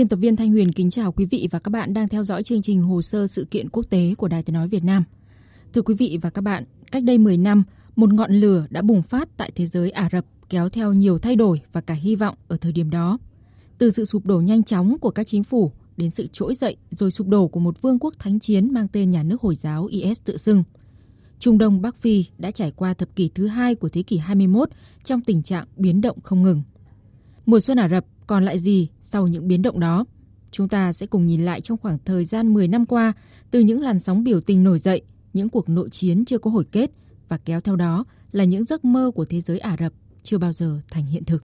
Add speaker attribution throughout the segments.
Speaker 1: Biên tập viên Thanh Huyền kính chào quý vị và các bạn đang theo dõi chương trình Hồ sơ sự kiện quốc tế của Đài Tiếng Nói Việt Nam. Thưa quý vị và các bạn, cách đây 10 năm, một ngọn lửa đã bùng phát tại thế giới Ả Rập kéo theo nhiều thay đổi và cả hy vọng ở thời điểm đó. Từ sự sụp đổ nhanh chóng của các chính phủ đến sự trỗi dậy rồi sụp đổ của một vương quốc thánh chiến mang tên nhà nước Hồi giáo IS tự xưng. Trung Đông Bắc Phi đã trải qua thập kỷ thứ hai của thế kỷ 21 trong tình trạng biến động không ngừng. Mùa xuân Ả Rập còn lại gì sau những biến động đó? Chúng ta sẽ cùng nhìn lại trong khoảng thời gian 10 năm qua, từ những làn sóng biểu tình nổi dậy, những cuộc nội chiến chưa có hồi kết và kéo theo đó là những giấc mơ của thế giới Ả Rập chưa bao giờ thành hiện thực.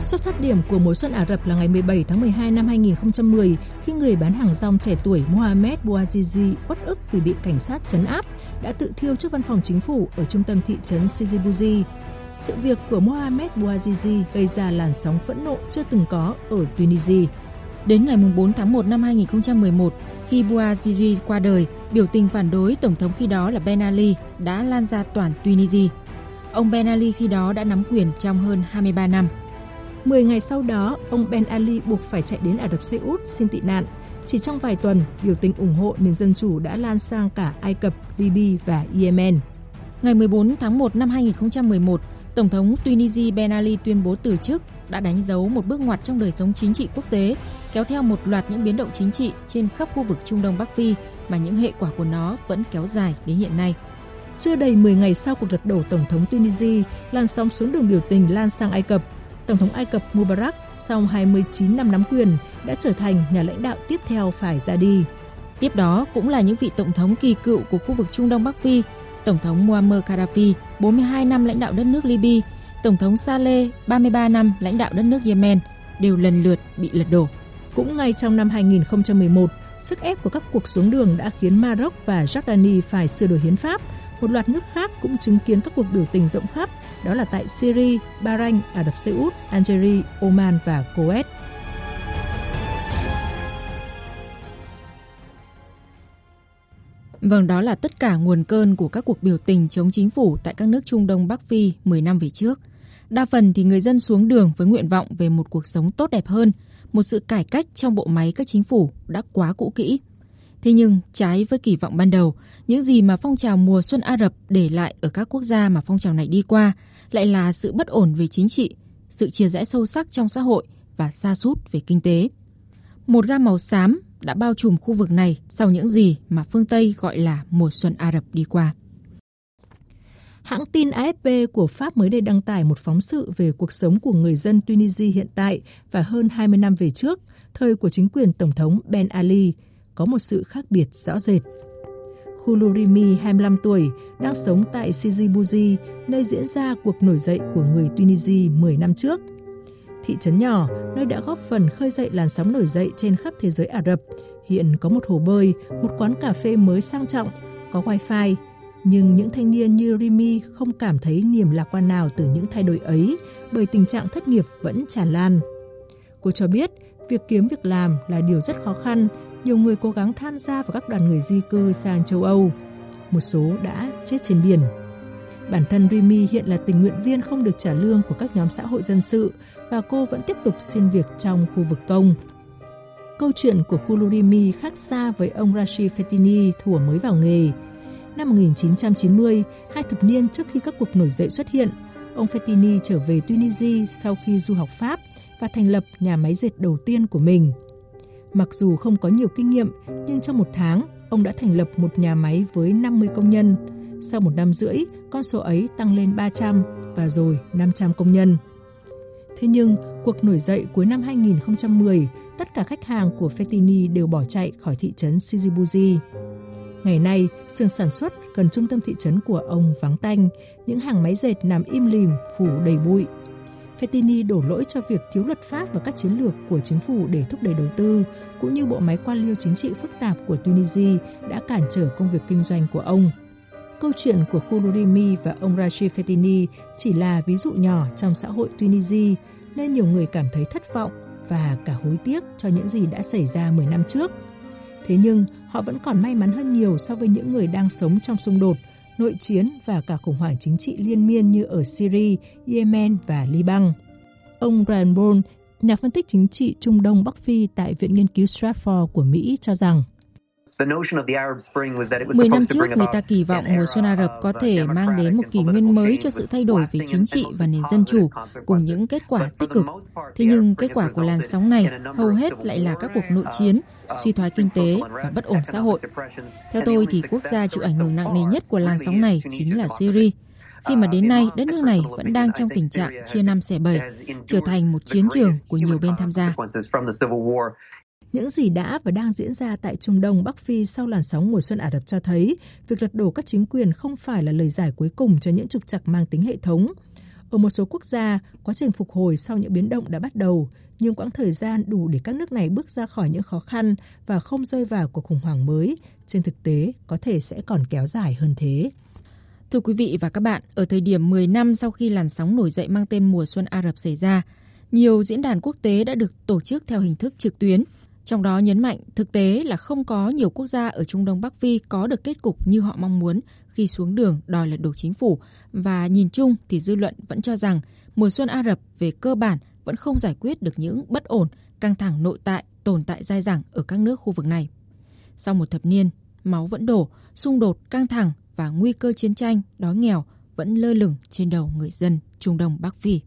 Speaker 2: Xuất phát điểm của mùa xuân Ả Rập là ngày 17 tháng 12 năm 2010 khi người bán hàng rong trẻ tuổi Mohamed Bouazizi uất ức vì bị cảnh sát chấn áp đã tự thiêu trước văn phòng chính phủ ở trung tâm thị trấn Sidi sự việc của Mohamed Bouazizi gây ra làn sóng phẫn nộ chưa từng có ở Tunisia.
Speaker 1: Đến ngày 4 tháng 1 năm 2011, khi Bouazizi qua đời, biểu tình phản đối Tổng thống khi đó là Ben Ali đã lan ra toàn Tunisia. Ông Ben Ali khi đó đã nắm quyền trong hơn 23 năm.
Speaker 2: 10 ngày sau đó, ông Ben Ali buộc phải chạy đến Ả Rập Xê Út xin tị nạn. Chỉ trong vài tuần, biểu tình ủng hộ nền dân chủ đã lan sang cả Ai Cập, Libya và Yemen.
Speaker 1: Ngày 14 tháng 1 năm 2011, Tổng thống Tunisia Ben Ali tuyên bố từ chức đã đánh dấu một bước ngoặt trong đời sống chính trị quốc tế, kéo theo một loạt những biến động chính trị trên khắp khu vực Trung Đông Bắc Phi mà những hệ quả của nó vẫn kéo dài đến hiện nay.
Speaker 2: Chưa đầy 10 ngày sau cuộc lật đổ Tổng thống Tunisia, làn sóng xuống đường biểu tình lan sang Ai Cập. Tổng thống Ai Cập Mubarak sau 29 năm nắm quyền đã trở thành nhà lãnh đạo tiếp theo phải ra đi.
Speaker 1: Tiếp đó cũng là những vị tổng thống kỳ cựu của khu vực Trung Đông Bắc Phi Tổng thống Muammar Gaddafi 42 năm lãnh đạo đất nước Libya, Tổng thống Saleh 33 năm lãnh đạo đất nước Yemen đều lần lượt bị lật đổ.
Speaker 2: Cũng ngay trong năm 2011, sức ép của các cuộc xuống đường đã khiến Maroc và Jordani phải sửa đổi hiến pháp. Một loạt nước khác cũng chứng kiến các cuộc biểu tình rộng khắp, đó là tại Syria, Bahrain, Ả Rập Xê Út, Algeria, Oman và Kuwait.
Speaker 1: Vâng, đó là tất cả nguồn cơn của các cuộc biểu tình chống chính phủ tại các nước Trung Đông Bắc Phi 10 năm về trước. Đa phần thì người dân xuống đường với nguyện vọng về một cuộc sống tốt đẹp hơn, một sự cải cách trong bộ máy các chính phủ đã quá cũ kỹ. Thế nhưng, trái với kỳ vọng ban đầu, những gì mà phong trào mùa xuân Ả Rập để lại ở các quốc gia mà phong trào này đi qua lại là sự bất ổn về chính trị, sự chia rẽ sâu sắc trong xã hội và xa sút về kinh tế. Một gam màu xám đã bao trùm khu vực này sau những gì mà phương Tây gọi là mùa xuân Ả Rập đi qua.
Speaker 2: Hãng tin AFP của Pháp mới đây đăng tải một phóng sự về cuộc sống của người dân Tunisia hiện tại và hơn 20 năm về trước, thời của chính quyền Tổng thống Ben Ali, có một sự khác biệt rõ rệt. Khulurimi, 25 tuổi, đang sống tại Sidi Bouzi, nơi diễn ra cuộc nổi dậy của người Tunisia 10 năm trước – thị trấn nhỏ nơi đã góp phần khơi dậy làn sóng nổi dậy trên khắp thế giới Ả Rập. Hiện có một hồ bơi, một quán cà phê mới sang trọng, có wifi. Nhưng những thanh niên như Rimi không cảm thấy niềm lạc quan nào từ những thay đổi ấy bởi tình trạng thất nghiệp vẫn tràn lan. Cô cho biết việc kiếm việc làm là điều rất khó khăn, nhiều người cố gắng tham gia vào các đoàn người di cư sang châu Âu. Một số đã chết trên biển. Bản thân Rimi hiện là tình nguyện viên không được trả lương của các nhóm xã hội dân sự và cô vẫn tiếp tục xin việc trong khu vực công. Câu chuyện của Khulurimi khác xa với ông Rashid Fetini thủa mới vào nghề. Năm 1990, hai thập niên trước khi các cuộc nổi dậy xuất hiện, ông Fetini trở về Tunisia sau khi du học Pháp và thành lập nhà máy dệt đầu tiên của mình. Mặc dù không có nhiều kinh nghiệm, nhưng trong một tháng, ông đã thành lập một nhà máy với 50 công nhân. Sau một năm rưỡi, con số ấy tăng lên 300 và rồi 500 công nhân. Thế nhưng, cuộc nổi dậy cuối năm 2010, tất cả khách hàng của Fetini đều bỏ chạy khỏi thị trấn Shizibuji. Ngày nay, xưởng sản xuất gần trung tâm thị trấn của ông vắng tanh, những hàng máy dệt nằm im lìm, phủ đầy bụi. Fetini đổ lỗi cho việc thiếu luật pháp và các chiến lược của chính phủ để thúc đẩy đầu tư, cũng như bộ máy quan liêu chính trị phức tạp của Tunisia đã cản trở công việc kinh doanh của ông. Câu chuyện của Khulurimi và ông Rashid Fetini chỉ là ví dụ nhỏ trong xã hội Tunisia, nên nhiều người cảm thấy thất vọng và cả hối tiếc cho những gì đã xảy ra 10 năm trước. Thế nhưng, họ vẫn còn may mắn hơn nhiều so với những người đang sống trong xung đột, nội chiến và cả khủng hoảng chính trị liên miên như ở Syria, Yemen và Liban. Ông Brian Bourne, nhà phân tích chính trị Trung Đông Bắc Phi tại Viện Nghiên cứu Stratford của Mỹ cho rằng
Speaker 1: Mười năm trước, người ta kỳ vọng mùa xuân Ả Rập có thể mang đến một kỷ nguyên mới cho sự thay đổi về chính trị và nền dân chủ, cùng những kết quả tích cực. Thế nhưng kết quả của làn sóng này hầu hết lại là các cuộc nội chiến, suy thoái kinh tế và bất ổn xã hội. Theo tôi thì quốc gia chịu ảnh hưởng nặng nề nhất của làn sóng này chính là Syria khi mà đến nay đất nước này vẫn đang trong tình trạng chia năm xẻ bảy, trở thành một chiến trường của nhiều bên tham gia.
Speaker 2: Những gì đã và đang diễn ra tại Trung Đông Bắc Phi sau làn sóng mùa xuân Ả Rập cho thấy việc lật đổ các chính quyền không phải là lời giải cuối cùng cho những trục trặc mang tính hệ thống. Ở một số quốc gia, quá trình phục hồi sau những biến động đã bắt đầu, nhưng quãng thời gian đủ để các nước này bước ra khỏi những khó khăn và không rơi vào cuộc khủng hoảng mới, trên thực tế có thể sẽ còn kéo dài hơn thế.
Speaker 1: Thưa quý vị và các bạn, ở thời điểm 10 năm sau khi làn sóng nổi dậy mang tên mùa xuân Ả Rập xảy ra, nhiều diễn đàn quốc tế đã được tổ chức theo hình thức trực tuyến – trong đó nhấn mạnh thực tế là không có nhiều quốc gia ở Trung Đông Bắc Phi có được kết cục như họ mong muốn khi xuống đường đòi lật đổ chính phủ và nhìn chung thì dư luận vẫn cho rằng mùa xuân Ả Rập về cơ bản vẫn không giải quyết được những bất ổn, căng thẳng nội tại tồn tại dai dẳng ở các nước khu vực này. Sau một thập niên, máu vẫn đổ, xung đột căng thẳng và nguy cơ chiến tranh, đói nghèo vẫn lơ lửng trên đầu người dân Trung Đông Bắc Phi.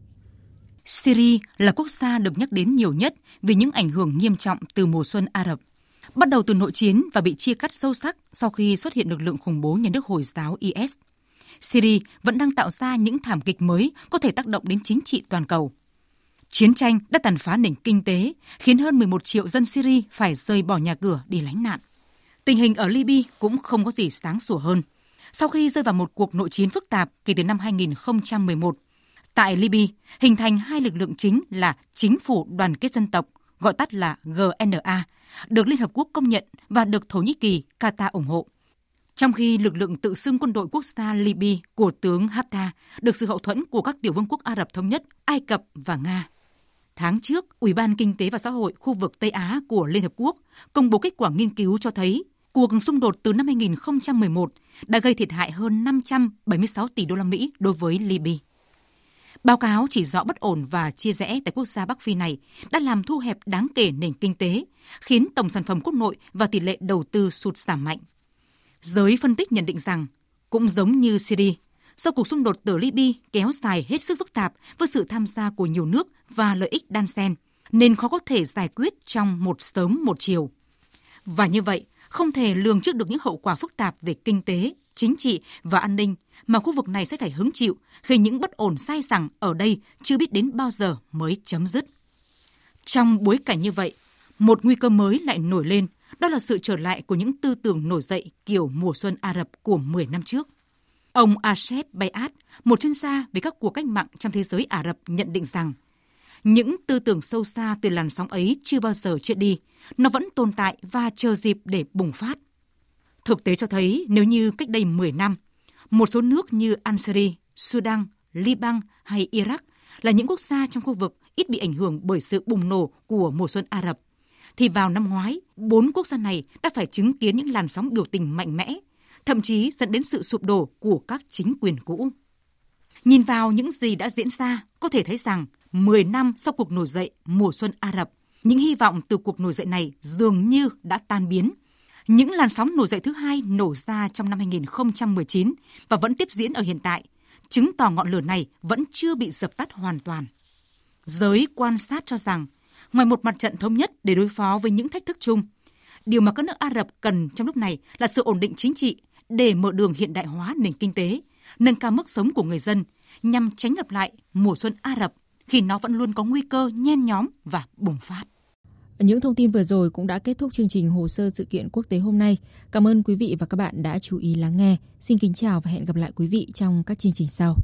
Speaker 3: Syria là quốc gia được nhắc đến nhiều nhất vì những ảnh hưởng nghiêm trọng từ mùa xuân Ả Rập. Bắt đầu từ nội chiến và bị chia cắt sâu sắc sau khi xuất hiện lực lượng khủng bố nhà nước Hồi giáo IS. Syria vẫn đang tạo ra những thảm kịch mới có thể tác động đến chính trị toàn cầu. Chiến tranh đã tàn phá nền kinh tế, khiến hơn 11 triệu dân Syria phải rời bỏ nhà cửa đi lánh nạn. Tình hình ở Libya cũng không có gì sáng sủa hơn. Sau khi rơi vào một cuộc nội chiến phức tạp kể từ năm 2011, Tại Libya, hình thành hai lực lượng chính là Chính phủ Đoàn kết Dân tộc, gọi tắt là GNA, được Liên Hợp Quốc công nhận và được Thổ Nhĩ Kỳ, Qatar ủng hộ. Trong khi lực lượng tự xưng quân đội quốc gia Libya của tướng Haftar được sự hậu thuẫn của các tiểu vương quốc Ả Rập Thống Nhất, Ai Cập và Nga. Tháng trước, Ủy ban Kinh tế và Xã hội khu vực Tây Á của Liên Hợp Quốc công bố kết quả nghiên cứu cho thấy cuộc xung đột từ năm 2011 đã gây thiệt hại hơn 576 tỷ đô la Mỹ đối với Libya. Báo cáo chỉ rõ bất ổn và chia rẽ tại quốc gia Bắc Phi này đã làm thu hẹp đáng kể nền kinh tế, khiến tổng sản phẩm quốc nội và tỷ lệ đầu tư sụt giảm mạnh. Giới phân tích nhận định rằng, cũng giống như Syria, sau cuộc xung đột từ Libya kéo dài hết sức phức tạp với sự tham gia của nhiều nước và lợi ích đan xen, nên khó có thể giải quyết trong một sớm một chiều. Và như vậy, không thể lường trước được những hậu quả phức tạp về kinh tế, chính trị và an ninh mà khu vực này sẽ phải hứng chịu khi những bất ổn sai rằng ở đây chưa biết đến bao giờ mới chấm dứt. Trong bối cảnh như vậy, một nguy cơ mới lại nổi lên, đó là sự trở lại của những tư tưởng nổi dậy kiểu mùa xuân Ả Rập của 10 năm trước. Ông Asef Bayat, một chuyên gia về các cuộc cách mạng trong thế giới Ả Rập nhận định rằng những tư tưởng sâu xa từ làn sóng ấy chưa bao giờ chết đi, nó vẫn tồn tại và chờ dịp để bùng phát. Thực tế cho thấy nếu như cách đây 10 năm, một số nước như Algeria, Sudan, Liban hay Iraq là những quốc gia trong khu vực ít bị ảnh hưởng bởi sự bùng nổ của mùa xuân Ả Rập, thì vào năm ngoái, bốn quốc gia này đã phải chứng kiến những làn sóng biểu tình mạnh mẽ, thậm chí dẫn đến sự sụp đổ của các chính quyền cũ. Nhìn vào những gì đã diễn ra, có thể thấy rằng 10 năm sau cuộc nổi dậy mùa xuân Ả Rập, những hy vọng từ cuộc nổi dậy này dường như đã tan biến – những làn sóng nổi dậy thứ hai nổ ra trong năm 2019 và vẫn tiếp diễn ở hiện tại, chứng tỏ ngọn lửa này vẫn chưa bị dập tắt hoàn toàn. Giới quan sát cho rằng, ngoài một mặt trận thống nhất để đối phó với những thách thức chung, điều mà các nước Ả Rập cần trong lúc này là sự ổn định chính trị để mở đường hiện đại hóa nền kinh tế, nâng cao mức sống của người dân nhằm tránh lặp lại mùa xuân Ả Rập khi nó vẫn luôn có nguy cơ nhen nhóm và bùng phát.
Speaker 1: Những thông tin vừa rồi cũng đã kết thúc chương trình hồ sơ sự kiện quốc tế hôm nay. Cảm ơn quý vị và các bạn đã chú ý lắng nghe. Xin kính chào và hẹn gặp lại quý vị trong các chương trình sau.